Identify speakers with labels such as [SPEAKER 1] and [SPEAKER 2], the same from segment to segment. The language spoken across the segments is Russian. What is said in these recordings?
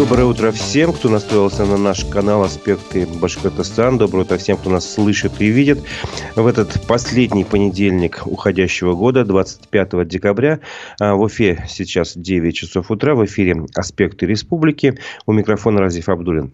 [SPEAKER 1] Доброе утро всем, кто настроился на наш канал «Аспекты Башкортостан». Доброе утро всем, кто нас слышит и видит. В этот последний понедельник уходящего года, 25 декабря, а, в Уфе сейчас 9 часов утра. В эфире «Аспекты Республики». У микрофона Разиф Абдулин.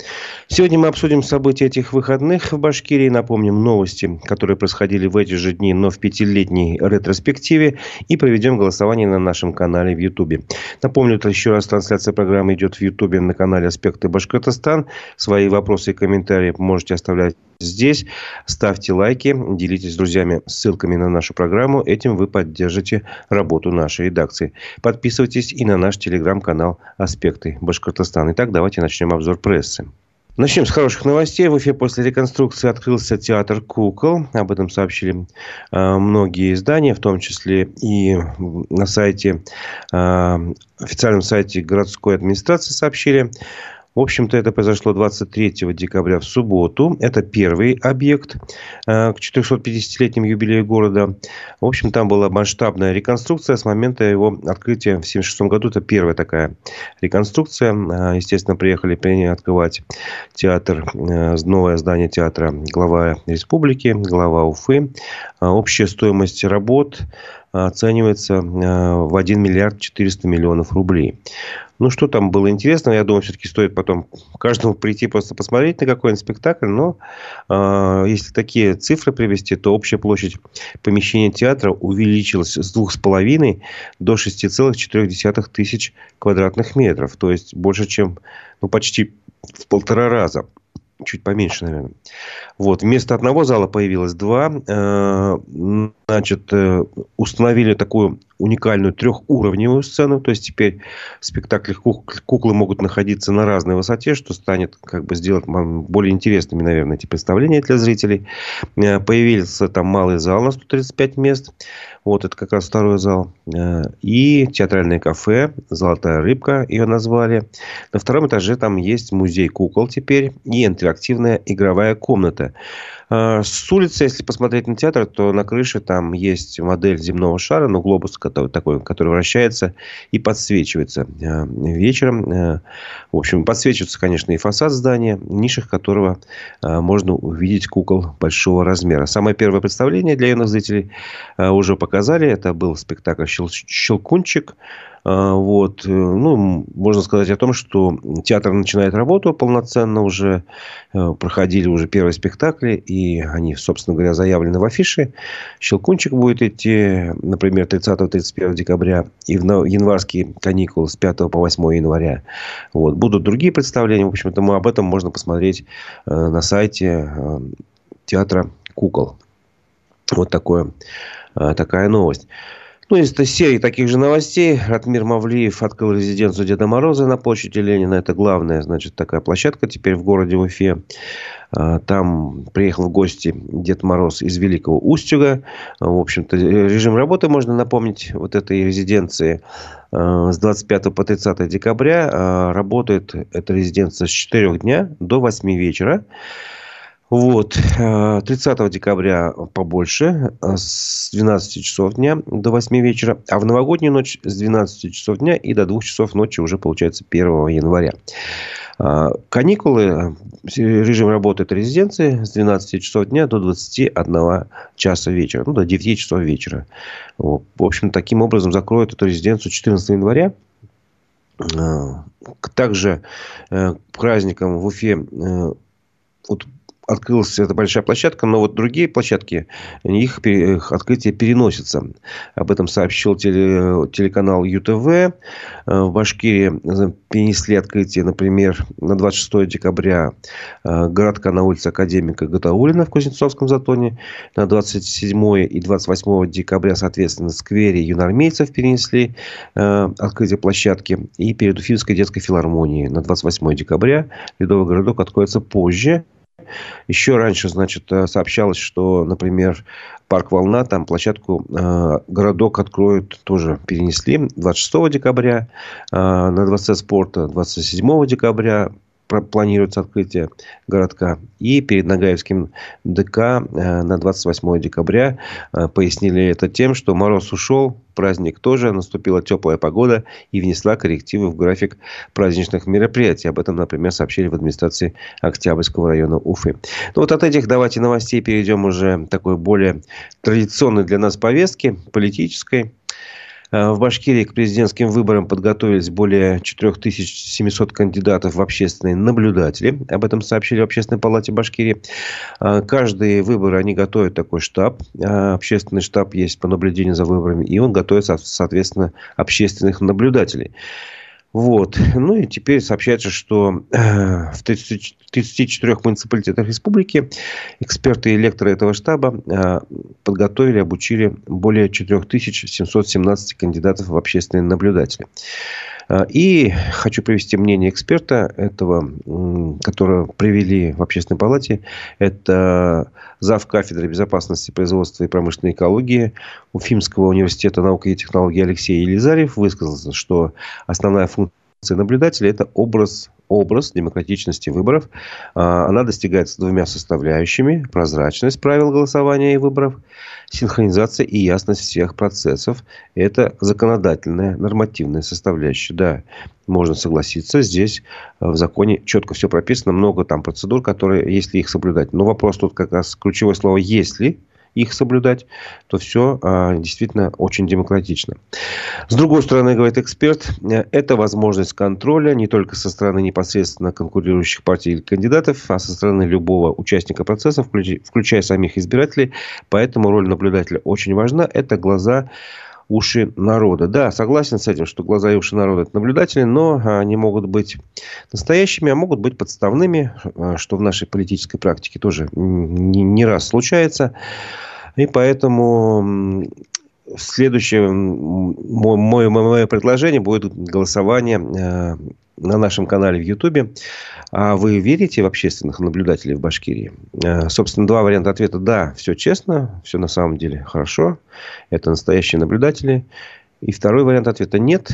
[SPEAKER 1] Сегодня мы обсудим события этих выходных в Башкирии. Напомним новости, которые происходили в эти же дни, но в пятилетней ретроспективе. И проведем голосование на нашем канале в Ютубе. Напомню, еще раз трансляция программы идет в Ютубе на канале «Аспекты Башкортостан». Свои вопросы и комментарии можете оставлять здесь. Ставьте лайки, делитесь с друзьями ссылками на нашу программу. Этим вы поддержите работу нашей редакции. Подписывайтесь и на наш телеграм-канал «Аспекты Башкортостана». Итак, давайте начнем обзор прессы. Начнем с хороших новостей. В Уфе после реконструкции открылся театр кукол. Об этом сообщили э, многие издания, в том числе и на сайте, э, официальном сайте городской администрации сообщили. В общем-то, это произошло 23 декабря в субботу. Это первый объект э, к 450-летнему юбилею города. В общем, там была масштабная реконструкция с момента его открытия в 1976 году. Это первая такая реконструкция. Э, естественно, приехали открывать театр, э, новое здание театра глава республики, глава Уфы. Общая стоимость работ оценивается в 1 миллиард 400 миллионов рублей. Ну, что там было интересно, я думаю, все-таки стоит потом каждому прийти просто посмотреть на какой-нибудь спектакль. Но э, если такие цифры привести, то общая площадь помещения театра увеличилась с 2,5 до 6,4 тысяч квадратных метров. То есть, больше, чем ну, почти в полтора раза чуть поменьше, наверное. Вот. Вместо одного зала появилось два. Значит, э, установили такую уникальную трехуровневую сцену. То есть, теперь в спектаклях куклы могут находиться на разной высоте, что станет как бы сделать более интересными, наверное, эти представления для зрителей. Э, появился там малый зал на 135 мест. Вот это как раз второй зал. Э, и театральное кафе «Золотая рыбка» ее назвали. На втором этаже там есть музей кукол теперь и интерактивная игровая комната. С улицы, если посмотреть на театр, то на крыше там есть модель земного шара, ну, глобус который, такой, который вращается и подсвечивается а, вечером. А, в общем, подсвечивается, конечно, и фасад здания, в нишах которого можно увидеть кукол большого размера. Самое первое представление для юных зрителей уже показали. Это был спектакль «Щелкунчик». А, вот. Э, ну, можно сказать о том, что театр начинает работу полноценно уже. Э, проходили уже первые спектакли. И они, собственно говоря, заявлены в афише. «Щелкунчик» будет идти, например, 30-31 декабря. И в январские каникулы с 5 по 8 января. Вот. Будут другие представления. В общем-то, мы об этом можно посмотреть э, на сайте театра кукол. Вот такое, такая новость. Ну, из серии таких же новостей. Ратмир Мавлиев открыл резиденцию Деда Мороза на площади Ленина. Это главная, значит, такая площадка теперь в городе Уфе. А, там приехал в гости Дед Мороз из Великого Устюга. В общем-то, режим работы, можно напомнить, вот этой резиденции а, с 25 по 30 декабря. А, работает эта резиденция с 4 дня до 8 вечера. Вот. 30 э, декабря побольше, э, с 12 часов дня до 8 вечера. А в новогоднюю ночь с 12 часов дня и до 2 часов ночи уже получается 1 января. Э, каникулы, режим работы этой резиденции с 12 часов дня до 21 часа вечера. Ну, до 9 часов вечера. Вот. В общем, таким образом закроют эту резиденцию 14 января. Также к праздникам в Уфе вот открылась эта большая площадка, но вот другие площадки, их, их открытие переносится. Об этом сообщил теле, телеканал ЮТВ. Э, в Башкирии перенесли открытие, например, на 26 декабря э, городка на улице Академика Гатаулина в Кузнецовском затоне. На 27 и 28 декабря, соответственно, в сквере юнормейцев перенесли э, открытие площадки. И перед Уфимской детской филармонией на 28 декабря Ледовый городок откроется позже. Еще раньше, значит, э, сообщалось, что, например, парк «Волна», там площадку э, городок откроют, тоже перенесли 26 декабря, э, на дворце спорта 27 декабря, планируется открытие городка. И перед Нагаевским ДК э, на 28 декабря э, пояснили это тем, что мороз ушел, праздник тоже, наступила теплая погода и внесла коррективы в график праздничных мероприятий. Об этом, например, сообщили в администрации Октябрьского района Уфы. Ну вот от этих давайте новостей перейдем уже такой более традиционной для нас повестки, политической. Э, в Башкирии к президентским выборам подготовились более 4700 кандидатов в общественные наблюдатели. Об этом сообщили в Общественной палате Башкирии. Э, каждые выборы они готовят такой штаб. Э, общественный штаб есть по наблюдению за выборами. И он готовит, соответственно, общественных наблюдателей. Вот. Ну и теперь сообщается, что э, в 34 муниципалитетах республики эксперты и лекторы этого штаба э, подготовили, обучили более 4717 кандидатов в общественные наблюдатели. А, и хочу привести мнение эксперта этого, которого привели в общественной палате. Это зав. кафедры безопасности производства и промышленной экологии Уфимского университета науки и технологий Алексей Елизарев высказался, что основная функция наблюдателя – это образ образ демократичности выборов. А, она достигается двумя составляющими. Прозрачность правил голосования и выборов, синхронизация и ясность всех процессов. Это законодательная, нормативная составляющая. Да, можно согласиться. Здесь э, в законе четко все прописано. Много там процедур, которые, если их соблюдать. Но вопрос тут как раз ключевое слово «если» их соблюдать, то все а, действительно очень демократично. С другой стороны, говорит эксперт, э, это возможность контроля не только со стороны непосредственно конкурирующих партий или кандидатов, а со стороны любого участника процесса, включая, включая самих избирателей. Поэтому роль наблюдателя очень важна. Это глаза уши народа. Да, согласен с этим, что глаза и уши народа – это наблюдатели, но они могут быть настоящими, а могут быть подставными, а, что в нашей политической практике тоже не, не раз случается. И поэтому следующее мое, мое предложение будет голосование а, на нашем канале в Ютубе. А вы верите в общественных наблюдателей в Башкирии? Э, собственно, два варианта ответа. Да, все честно, все на самом деле хорошо. Это настоящие наблюдатели. И второй вариант ответа нет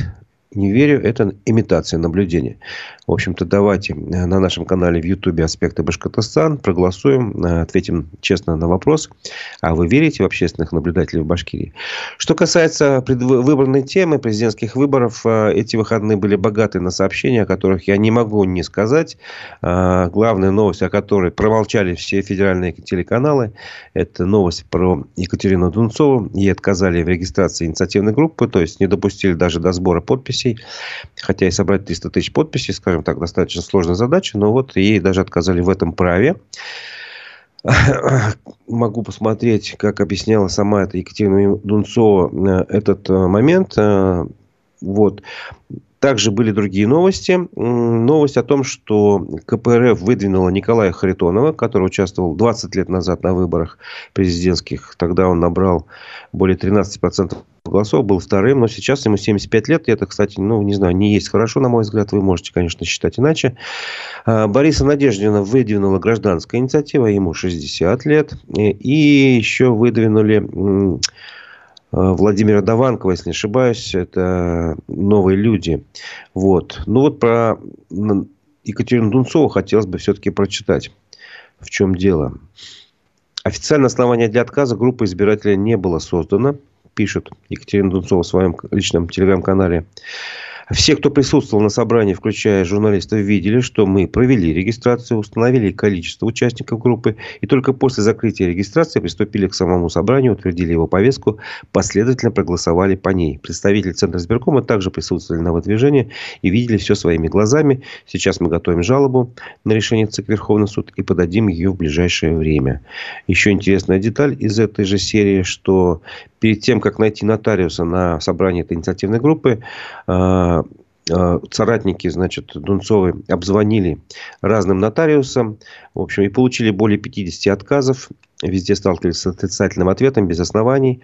[SPEAKER 1] не верю, это имитация наблюдения. В общем-то, давайте э, на нашем канале в Ютубе «Аспекты Башкортостан» проголосуем, э, ответим честно на вопрос. А вы верите в общественных наблюдателей в Башкирии? Что касается выбранной темы президентских выборов, э, эти выходные были богаты на сообщения, о которых я не могу не сказать. Главная новость, о которой промолчали все федеральные телеканалы, это новость про Екатерину Дунцову. Ей отказали в регистрации инициативной группы, то есть не допустили даже до сбора подписей. Хотя и собрать 300 тысяч подписей, скажем так, достаточно сложная задача, но вот ей даже отказали в этом праве. Могу посмотреть, как объясняла сама эта Екатерина Дунцова э, этот э, момент. Э, вот. Также были другие новости. Новость о том, что КПРФ выдвинула Николая Харитонова, который участвовал 20 лет назад на выборах президентских. Тогда он набрал более 13% голосов, был вторым, но сейчас ему 75 лет. И это, кстати, ну, не знаю, не есть хорошо, на мой взгляд. Вы можете, конечно, считать иначе. А, Бориса Надеждина выдвинула гражданская инициатива, ему 60 лет. И еще выдвинули Э, Владимира Даванкова, если не ошибаюсь, это новые люди. Вот. Ну вот про Екатерину Дунцову хотелось бы все-таки прочитать. В чем дело? Официальное основание для отказа группы избирателей не было создано, пишет Екатерина Дунцова в своем личном телеграм-канале. Все, кто присутствовал на собрании, включая журналистов, видели, что мы провели регистрацию, установили количество участников группы, и только после закрытия регистрации приступили к самому собранию, утвердили его повестку, последовательно проголосовали по ней. Представители Центра избиркома также присутствовали на выдвижении и видели все своими глазами. Сейчас мы готовим жалобу на решение ЦИК Верховный суд и подадим ее в ближайшее время. Еще интересная деталь из этой же серии, что перед тем, как найти нотариуса на собрании этой инициативной группы, а, соратники, значит, Дунцовой обзвонили разным нотариусам, в общем, и получили более 50 отказов. Везде сталкивались с отрицательным ответом, без оснований.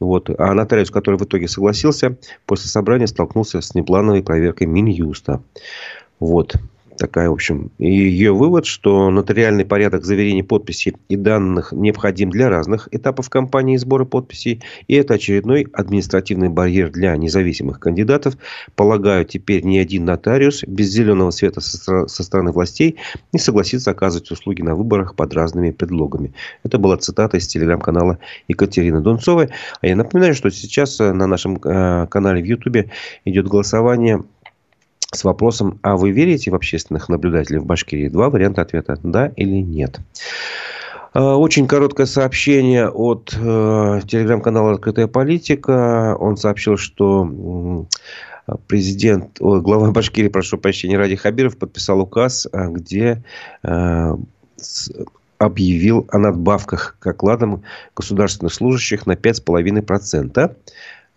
[SPEAKER 1] Вот. А нотариус, который в итоге согласился, после собрания столкнулся с неплановой проверкой Минюста. Вот. Такая, в общем, ее вывод, что нотариальный порядок заверения подписи и данных необходим для разных этапов кампании сбора подписей. И это очередной административный барьер для независимых кандидатов. Полагаю, теперь ни один нотариус без зеленого света со, со стороны властей не согласится оказывать услуги на выборах под разными предлогами. Это была цитата из телеграм-канала Екатерины Дунцовой. А я напоминаю, что сейчас э, на нашем э, канале в Ютубе идет голосование с вопросом, а вы верите в общественных наблюдателей в Башкирии? Два варианта ответа, да или нет. Э, очень короткое сообщение от э, телеграм-канала «Открытая политика». Он сообщил, что президент, о, глава Башкирии, прошу прощения, Ради Хабиров подписал указ, э, где э, с, объявил о надбавках к окладам государственных служащих на 5,5%.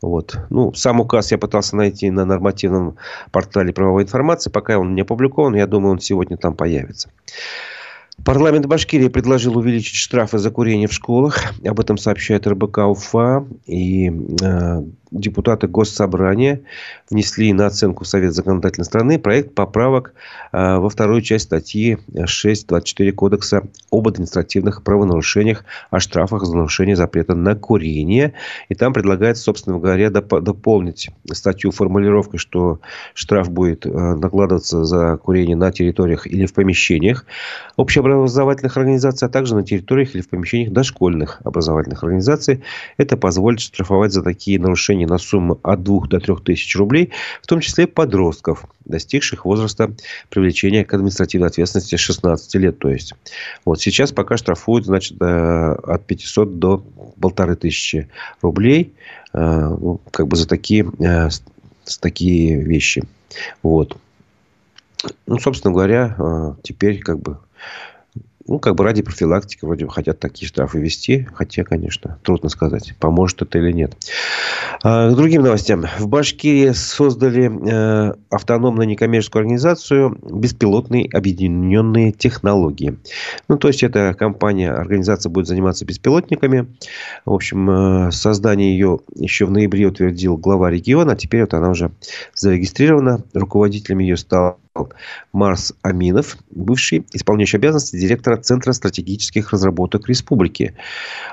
[SPEAKER 1] Вот. Ну, сам указ я пытался найти на нормативном портале правовой информации. Пока он не опубликован, я думаю, он сегодня там появится. Парламент Башкирии предложил увеличить штрафы за курение в школах. Об этом сообщает РБК УФА. И э, депутаты Госсобрания внесли на оценку в Совет законодательной страны проект поправок э, во вторую часть статьи 6.24 Кодекса об административных правонарушениях, о штрафах за нарушение запрета на курение. И там предлагается, собственно говоря, доп- дополнить статью формулировкой, что штраф будет э, накладываться за курение на территориях или в помещениях общеобразовательных организаций, а также на территориях или в помещениях дошкольных образовательных организаций. Это позволит штрафовать за такие нарушения на сумму от 2 до 3 тысяч рублей, в том числе подростков, достигших возраста привлечения к административной ответственности 16 лет. То есть, вот сейчас пока штрафуют, значит, э, от 500 до полторы тысячи рублей, э, ну, как бы за такие, э, такие вещи. Вот. Ну, собственно говоря, теперь как бы ну, как бы ради профилактики вроде бы хотят такие штрафы ввести. Хотя, конечно, трудно сказать, поможет это или нет. А, к другим новостям. В Башкирии создали э, автономную некоммерческую организацию «Беспилотные объединенные технологии». Ну, то есть, эта компания, организация будет заниматься беспилотниками. В общем, э, создание ее еще в ноябре утвердил глава региона. А теперь вот она уже зарегистрирована. Руководителем ее стал Марс Аминов, бывший исполняющий обязанности директора Центра стратегических разработок республики.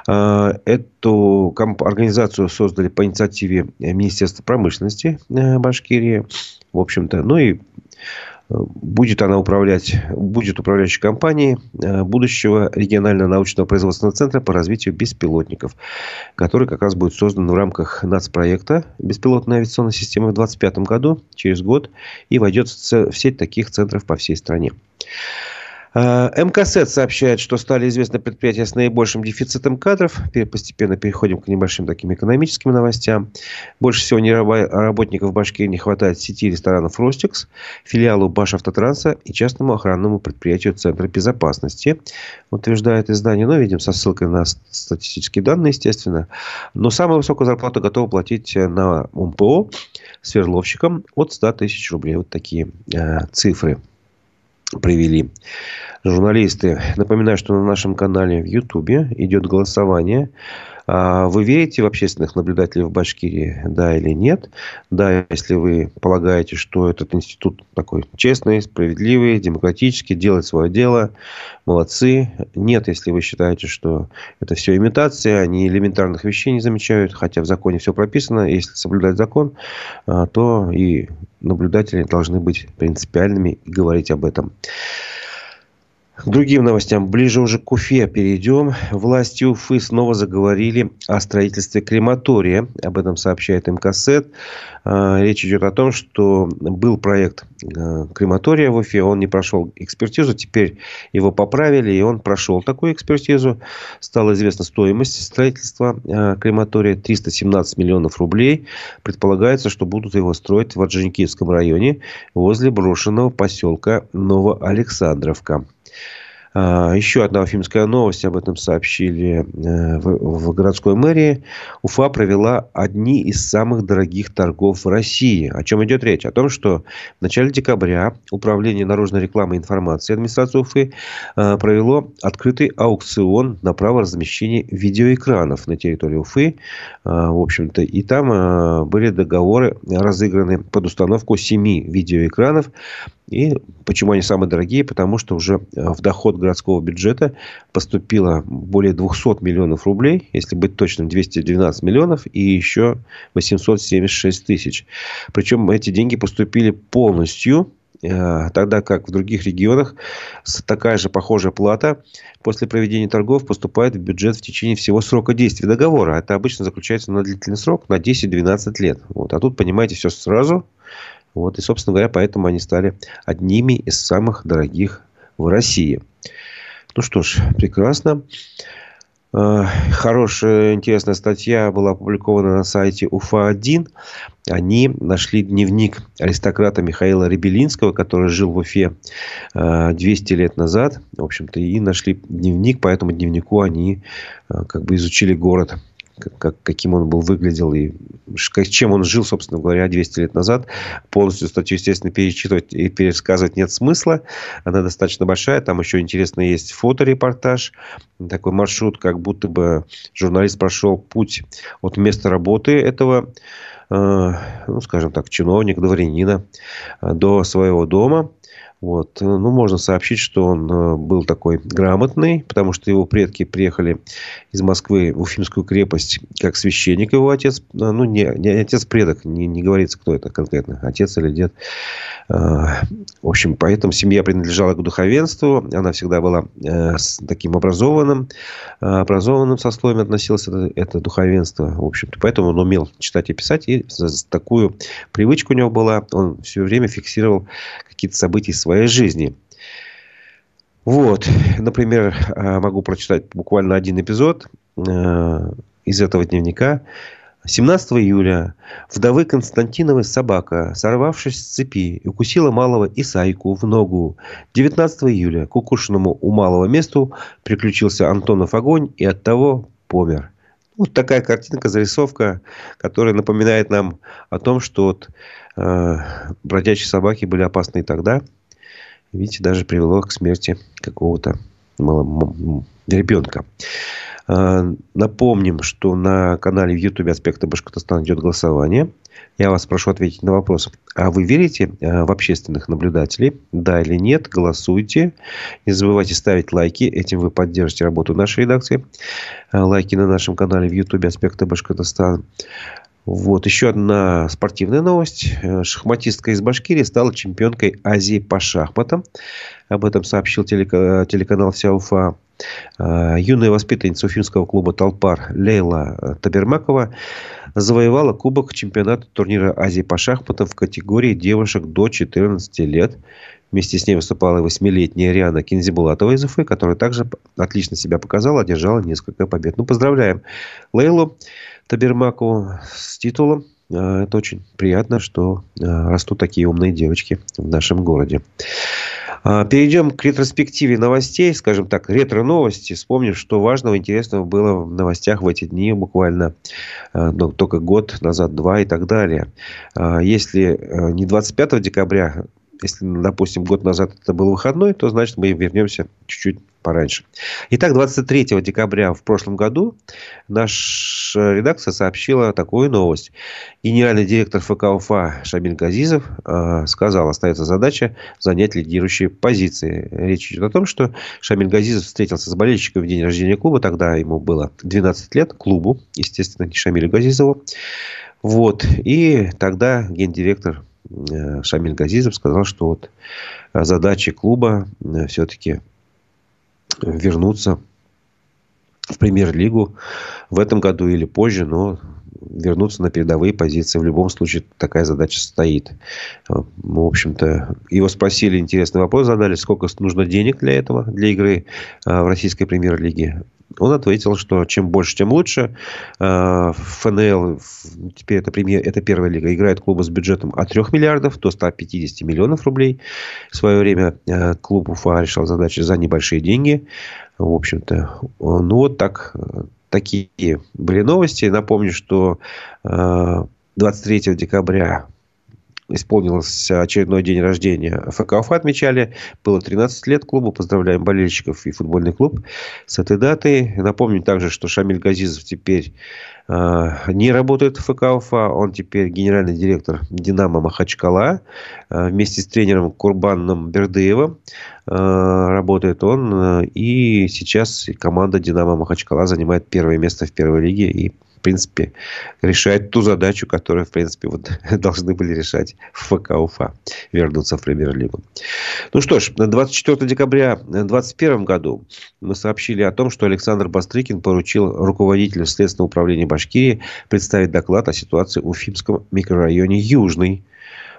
[SPEAKER 1] А, эту организацию создали по инициативе Министерства промышленности э, Башкирии. В общем-то, ну и будет она управлять, будет управляющей компанией э, будущего регионального научного производственного центра по развитию беспилотников, который как раз будет создан в рамках нацпроекта «Беспилотная авиационная система» в 2025 году, через год, и войдет в сеть таких центров по всей стране. Э, МКСЭТ сообщает, что стали известны предприятия с наибольшим дефицитом кадров. Постепенно переходим к небольшим таким экономическим новостям. Больше всего работников Башкирии не хватает сети ресторанов «Ростикс», филиалу Башавтотранса и частному охранному предприятию Центра безопасности, утверждает издание. Но, ну, видим, со ссылкой на статистические данные, естественно. Но самую высокую зарплату готовы платить на МПО сверловщикам от 100 тысяч рублей. Вот такие э, цифры привели журналисты. Напоминаю, что на нашем канале в Ютубе идет голосование. А вы верите в общественных наблюдателей в Башкирии, да или нет? Да, если вы полагаете, что этот институт такой честный, справедливый, демократический, делает свое дело, молодцы. Нет, если вы считаете, что это все имитация, они элементарных вещей не замечают, хотя в законе все прописано. Если соблюдать закон, а, то и наблюдатели должны быть принципиальными и говорить об этом. К другим новостям. Ближе уже к Уфе перейдем. Власти Уфы снова заговорили о строительстве крематория. Об этом сообщает МКСЭД. А, речь идет о том, что был проект а, крематория в Уфе. Он не прошел экспертизу. Теперь его поправили, и он прошел такую экспертизу. Стала известна стоимость строительства а, крематория. 317 миллионов рублей. Предполагается, что будут его строить в Орджоникидском районе возле брошенного поселка Новоалександровка. А, еще одна уфимская новость, об этом сообщили э, в городской мэрии. Уфа провела одни из самых дорогих торгов в России. О чем идет речь? О том, что в начале декабря Управление наружной рекламы и информации администрации Уфы э, провело открытый аукцион на право размещения видеоэкранов на территории Уфы. Э, в общем-то, и там были договоры разыграны под установку семи видеоэкранов И почему они самые дорогие? Потому что уже в доход городского бюджета поступило более 200 миллионов рублей, если быть точным, 212 миллионов и еще 876 тысяч. Причем эти деньги поступили полностью Э, тогда как в других регионах такая же похожая плата после проведения торгов поступает в бюджет в течение всего срока действия договора. Это обычно заключается на длительный срок, на 10-12 лет. Вот. А тут, понимаете, все сразу. Вот. И, собственно говоря, поэтому они стали одними из самых дорогих в России. Ну что ж, прекрасно. Э, хорошая, интересная статья была опубликована на сайте УФА-1. Они нашли дневник аристократа Михаила Ребелинского, который жил в Уфе 200 э, лет назад. В общем-то, и нашли дневник. По этому дневнику они э, как бы изучили город как, каким он был выглядел и чем он жил, собственно говоря, 200 лет назад. Полностью статью, естественно, перечитывать и пересказывать нет смысла. Она достаточно большая. Там еще интересно есть фоторепортаж. Такой маршрут, как будто бы журналист прошел путь от места работы этого э, ну, скажем так, чиновника, дворянина э, до своего дома. Вот. Ну, можно сообщить, что он э, был такой грамотный, потому что его предки приехали из Москвы в Уфимскую крепость как священник, его отец, э, ну, не, не отец-предок, не, не говорится, кто это конкретно, отец или дед. Э, в общем, поэтому семья принадлежала к духовенству, она всегда была с таким образованным, образованным сословием относилось это, это духовенство, в общем-то. Поэтому он умел читать и писать, и такую привычку у него была, он все время фиксировал какие-то события из своей жизни. Вот, например, э, могу прочитать буквально один эпизод э, из этого дневника. 17 июля вдовы Константиновой собака, сорвавшись с цепи, укусила малого Исайку в ногу. 19 июля к укушенному у малого месту приключился Антонов огонь и от того помер. Вот такая картинка, зарисовка, которая напоминает нам о том, что вот, э, бродячие собаки были опасны и тогда. Видите, даже привело к смерти какого-то ребенка. Э, напомним, что на канале в YouTube «Аспекты Башкортостана» идет голосование. Я вас прошу ответить на вопрос. А вы верите э, в общественных наблюдателей? Да или нет? Голосуйте. Не забывайте ставить лайки. Этим вы поддержите работу нашей редакции. Э, лайки на нашем канале в YouTube «Аспекты Башкортостана». Вот. Еще одна спортивная новость. Э, шахматистка из Башкирии стала чемпионкой Азии по шахматам. Об этом сообщил телеканал «Вся Уфа». Юная воспитанница уфимского клуба «Толпар» Лейла Табермакова завоевала кубок чемпионата турнира Азии по шахматам в категории девушек до 14 лет. Вместе с ней выступала восьмилетняя Риана Кинзибулатова из Уфы, которая также отлично себя показала, одержала несколько побед. Ну, поздравляем Лейлу Табермакову с титулом. А, это очень приятно, что а, растут такие умные девочки в нашем городе. А, перейдем к ретроспективе новостей, скажем так, ретро-новости. Вспомним, что важного, интересного было в новостях в эти дни, буквально ну, только год назад, два и так далее. Если не 25 декабря, если, допустим, год назад это был выходной, то значит мы вернемся чуть-чуть пораньше. Итак, 23 декабря в прошлом году наша редакция сообщила такую новость. Генеральный директор ФК УФА Шамиль Газизов э, сказал, остается задача занять лидирующие позиции. Речь идет о том, что Шамиль Газизов встретился с болельщиком в день рождения клуба. Тогда ему было 12 лет, клубу, естественно, не Шамилю Газизову. Вот. И тогда гендиректор Шамиль Газизов сказал, что вот задача клуба э, все-таки вернуться в премьер-лигу в этом году или позже, но вернуться на передовые позиции. В любом случае такая задача стоит. В общем-то, его спросили, интересный вопрос задали, сколько нужно денег для этого, для игры в российской премьер-лиге. Он ответил, что чем больше, тем лучше. А, ФНЛ, теперь это, премьер, это первая лига, играет клубы с бюджетом от 3 миллиардов до 150 миллионов рублей. В свое время а, клуб Уфа решал задачи за небольшие деньги. В общем-то, ну вот так, такие были новости. Напомню, что 23 декабря исполнился очередной день рождения ФК Уфа отмечали. Было 13 лет клубу. Поздравляем болельщиков и футбольный клуб с этой датой. Напомню также, что Шамиль Газизов теперь э, не работает в ФК Уфа. Он теперь генеральный директор «Динамо Махачкала». Э, вместе с тренером Курбаном Бердыевым э, работает он. И сейчас команда «Динамо Махачкала» занимает первое место в первой лиге и принципе, решает ту задачу, которую, в принципе, вот, должны были решать в ФК Уфа. Вернуться в премьер-лигу. Ну что ж, 24 декабря 2021 году мы сообщили о том, что Александр Бастрыкин поручил руководителю Следственного управления Башкирии представить доклад о ситуации в Уфимском микрорайоне Южный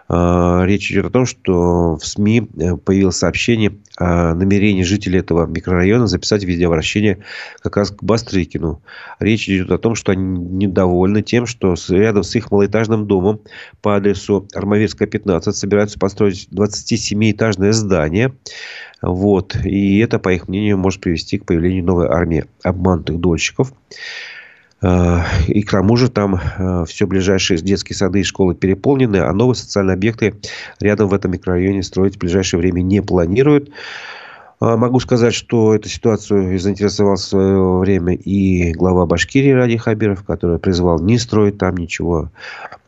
[SPEAKER 1] речь идет о том, что в СМИ э, появилось сообщение о намерении жителей этого микрорайона записать видеообращение как раз к Бастрыкину. Речь идет о том, что они недовольны тем, что рядом с их малоэтажным домом по адресу Армавирская, 15 собираются построить 27-этажное здание. Вот. И это, по их мнению, может привести к появлению новой армии обманутых дольщиков. Э, и к тому же там э, все ближайшие детские сады и школы переполнены, а новые социальные объекты рядом в этом микрорайоне строить в ближайшее время не планируют. Э, могу сказать, что эту ситуацию заинтересовал в свое время и глава Башкирии Ради Хабиров, который призвал не строить там ничего.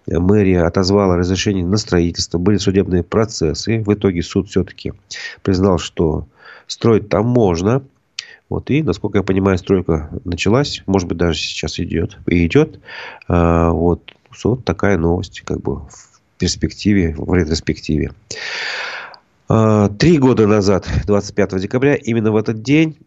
[SPEAKER 1] Мэрия отозвала разрешение на строительство. Были судебные процессы. В итоге суд все-таки признал, что строить там можно – вот, и, насколько я понимаю, стройка началась, может быть, даже сейчас идет. И идет. А, вот, вот такая новость, как бы в перспективе, в ретроспективе. А, три года назад, 25 декабря, именно в этот день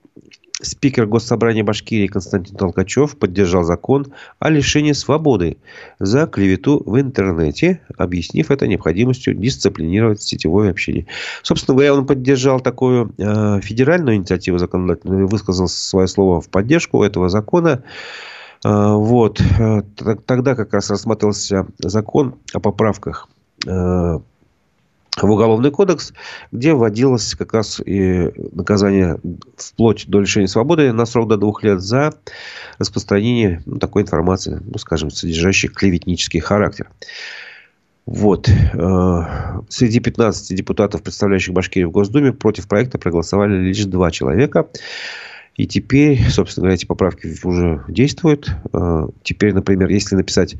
[SPEAKER 1] Спикер Госсобрания Башкирии Константин Толкачев поддержал закон о лишении свободы за клевету в интернете, объяснив это необходимостью дисциплинировать сетевое общение. Собственно говоря, он поддержал такую э, федеральную инициативу законодательную высказал свое слово в поддержку этого закона. Э, вот. Э, тогда как раз рассматривался закон о поправках э, в Уголовный кодекс, где вводилось как раз и наказание вплоть до лишения свободы на срок до двух лет за распространение ну, такой информации, ну, скажем, содержащей клеветнический характер. Вот. Э, среди 15 депутатов, представляющих Башкирию в Госдуме, против проекта проголосовали лишь два человека. И теперь, собственно говоря, эти поправки уже действуют. Э, теперь, например, если написать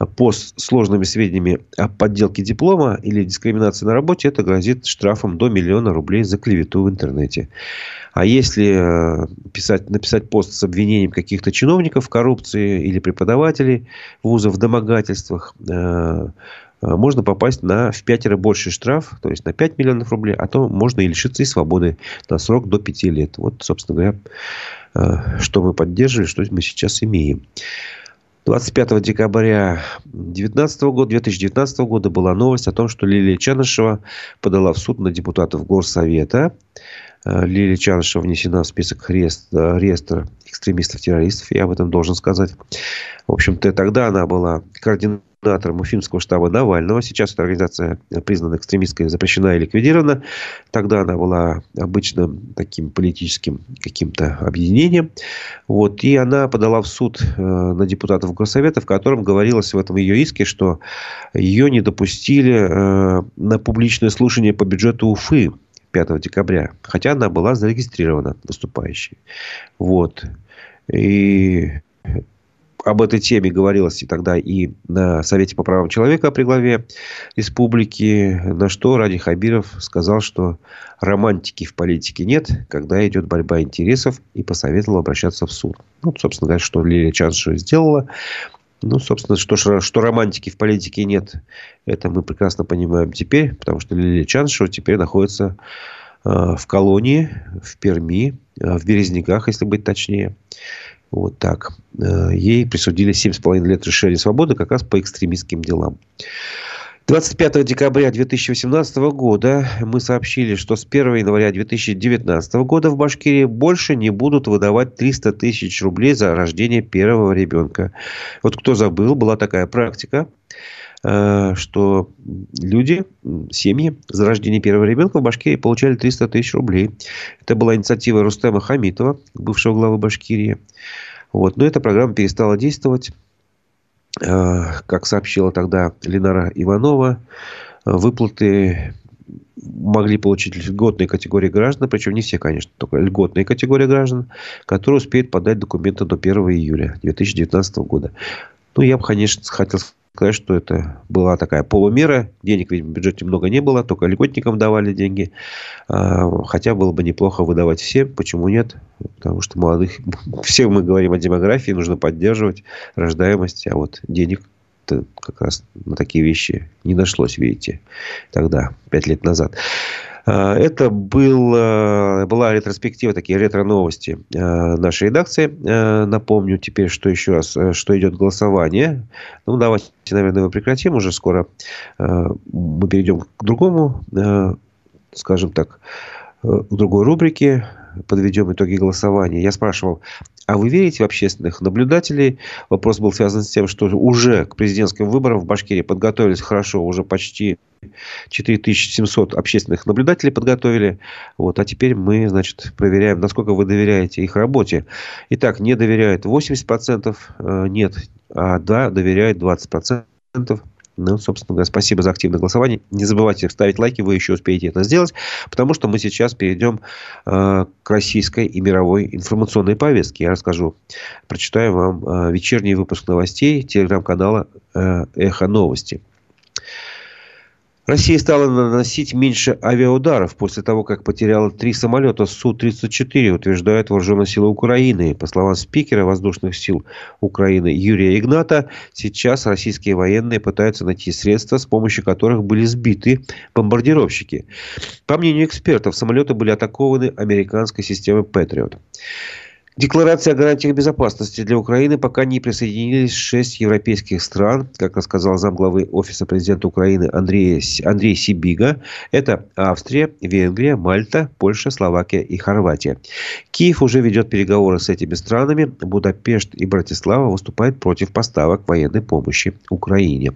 [SPEAKER 1] с сложными сведениями о подделке диплома или дискриминации на работе, это грозит штрафом до миллиона рублей за клевету в интернете. А если э, писать, написать пост с обвинением каких-то чиновников в коррупции или преподавателей вузов в домогательствах, э, э, можно попасть на в пятеро больший штраф, то есть на 5 миллионов рублей, а то можно и лишиться и свободы на срок до 5 лет. Вот, собственно говоря, что мы поддерживали, что мы сейчас имеем. 25 декабря 2019 года, 2019 года была новость о том, что Лилия Чанышева подала в суд на депутатов Горсовета. Э, Лилия Чанышева внесена в список реестра экстремистов-террористов, я об этом должен сказать. В общем-то, тогда она была координатором координатором Уфимского штаба Навального. Сейчас эта организация признана экстремистской, запрещена и ликвидирована. Тогда она была обычным таким политическим каким-то объединением. Вот. И она подала в суд э, на депутатов Госсовета, в котором говорилось в этом ее иске, что ее не допустили э, на публичное слушание по бюджету Уфы 5 декабря. Хотя она была зарегистрирована выступающей. Вот. И об этой теме говорилось и тогда и на Совете по правам человека при главе республики, на что Ради Хабиров сказал, что романтики в политике нет, когда идет борьба интересов, и посоветовал обращаться в суд. Ну, собственно говоря, что Лилия Чаншева сделала. Ну, собственно, что, что романтики в политике нет, это мы прекрасно понимаем теперь, потому что Лилия Чаншева теперь находится э, в колонии, в Перми, э, в Березняках, если быть точнее. Вот так. Э, ей присудили 7,5 лет лишения свободы как раз по экстремистским делам. 25 декабря 2018 года мы сообщили, что с 1 января 2019 года в Башкирии больше не будут выдавать 300 тысяч рублей за рождение первого ребенка. Вот кто забыл, была такая практика, что люди, семьи за рождение первого ребенка в Башкирии получали 300 тысяч рублей. Это была инициатива Рустема Хамитова, бывшего главы Башкирии. Вот. Но эта программа перестала действовать. как сообщила тогда Ленара Иванова, выплаты могли получить льготные категории граждан, причем не все, конечно, только льготные категории граждан, которые успеют подать документы до 1 июля 2019 года. Ну, я бы, конечно, хотел сказать, что это была такая полумера. Денег ведь в бюджете много не было, только льготникам давали деньги. А, хотя было бы неплохо выдавать всем. Почему нет? Потому что молодых... Все мы говорим о демографии, нужно поддерживать рождаемость, а вот денег как раз на такие вещи не нашлось, видите, тогда, пять лет назад. А, это был, а, была ретроспектива, такие ретро-новости а, нашей редакции. Напомню теперь, что еще раз, что идет голосование. Ну, давайте, наверное, мы прекратим уже скоро. Мы перейдем к другому, скажем так, к другой рубрике подведем итоги голосования. Я спрашивал, а вы верите в общественных наблюдателей? Вопрос был связан с тем, что уже к президентским выборам в Башкирии подготовились хорошо, уже почти 4700 общественных наблюдателей подготовили. Вот, а теперь мы, значит, проверяем, насколько вы доверяете их работе. Итак, не доверяет 80%, э, нет, а да, доверяет 20%. Ну, собственно говоря, спасибо за активное голосование. Не забывайте ставить лайки, вы еще успеете это сделать, потому что мы сейчас перейдем э, к российской и мировой информационной повестке. Я расскажу, прочитаю вам э, вечерний выпуск новостей телеграм-канала э, «Эхо новости». Россия стала наносить меньше авиаударов после того, как потеряла три самолета Су-34, утверждают вооруженные силы Украины. По словам спикера воздушных сил Украины Юрия Игната, сейчас российские военные пытаются найти средства, с помощью которых были сбиты бомбардировщики. По мнению экспертов, самолеты были атакованы американской системой «Патриот». Декларация о гарантиях безопасности для Украины пока не присоединились шесть европейских стран, как рассказал замглавы Офиса президента Украины Андрей, Андрей Сибига. Это Австрия, Венгрия, Мальта, Польша, Словакия и Хорватия. Киев уже ведет переговоры с этими странами. Будапешт и Братислава выступают против поставок военной помощи Украине.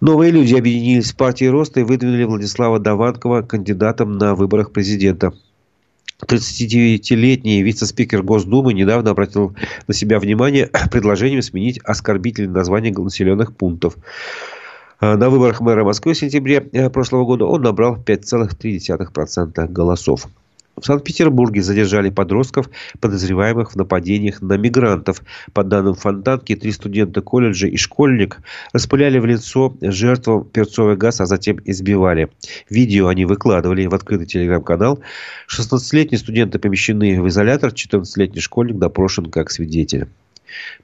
[SPEAKER 1] Новые люди объединились в партии Роста и выдвинули Владислава Даванкова кандидатом на выборах президента. 39-летний вице-спикер Госдумы недавно обратил на себя внимание предложением сменить оскорбительное название населенных пунктов. А, на выборах мэра Москвы в сентябре э, прошлого года он набрал 5,3% голосов. В Санкт-Петербурге задержали подростков, подозреваемых в нападениях на мигрантов. По данным Фонтанки, три студента колледжа и школьник распыляли в лицо жертвам перцовый газ, а затем избивали. Видео они выкладывали в открытый телеграм-канал. 16-летние студенты помещены в изолятор, 14-летний школьник допрошен как свидетель.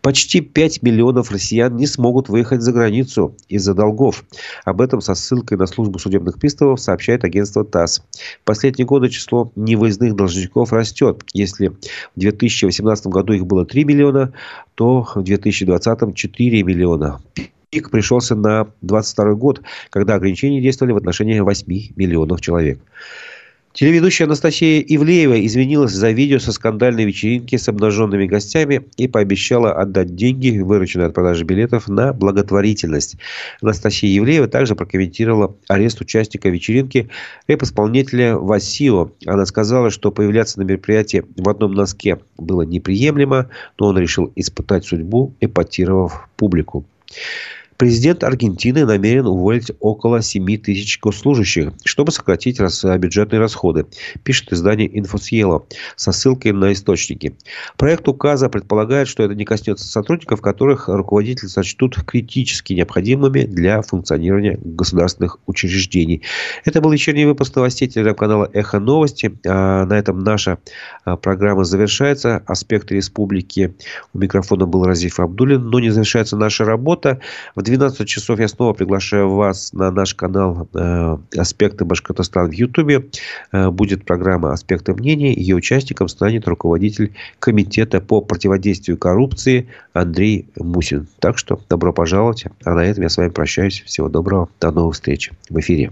[SPEAKER 1] Почти 5 миллионов россиян не смогут выехать за границу из-за долгов. Об этом со ссылкой на службу судебных приставов сообщает агентство ТАСС. В последние годы число невыездных должников растет. Если в 2018 году их было 3 миллиона, то в 2020 4 миллиона. Пик пришелся на 2022 год, когда ограничения действовали в отношении 8 миллионов человек. Телеведущая Анастасия Ивлеева извинилась за видео со скандальной вечеринки с обнаженными гостями и пообещала отдать деньги, вырученные от продажи билетов, на благотворительность. Анастасия Ивлеева также прокомментировала арест участника вечеринки рэп-исполнителя Васио. Она сказала, что появляться на мероприятии в одном носке было неприемлемо, но он решил испытать судьбу, эпатировав публику. Президент Аргентины намерен уволить около 7 тысяч госслужащих, чтобы сократить бюджетные расходы, пишет издание «Инфосьело» со ссылкой на источники. Проект указа предполагает, что это не коснется сотрудников, которых руководители сочтут критически необходимыми для функционирования государственных учреждений. Это был вечерний выпуск новостей телеграм-канала «Эхо новости». А на этом наша а, программа завершается. Аспекты республики. У микрофона был Разиф Абдулин. Но не завершается наша работа. В 12 часов я снова приглашаю вас на наш канал э, «Аспекты Башкортостана» в Ютубе. Э, будет программа «Аспекты мнений». Ее участником станет руководитель Комитета по противодействию коррупции Андрей Мусин. Так что добро пожаловать. А на этом я с вами прощаюсь. Всего доброго. До новых встреч в эфире.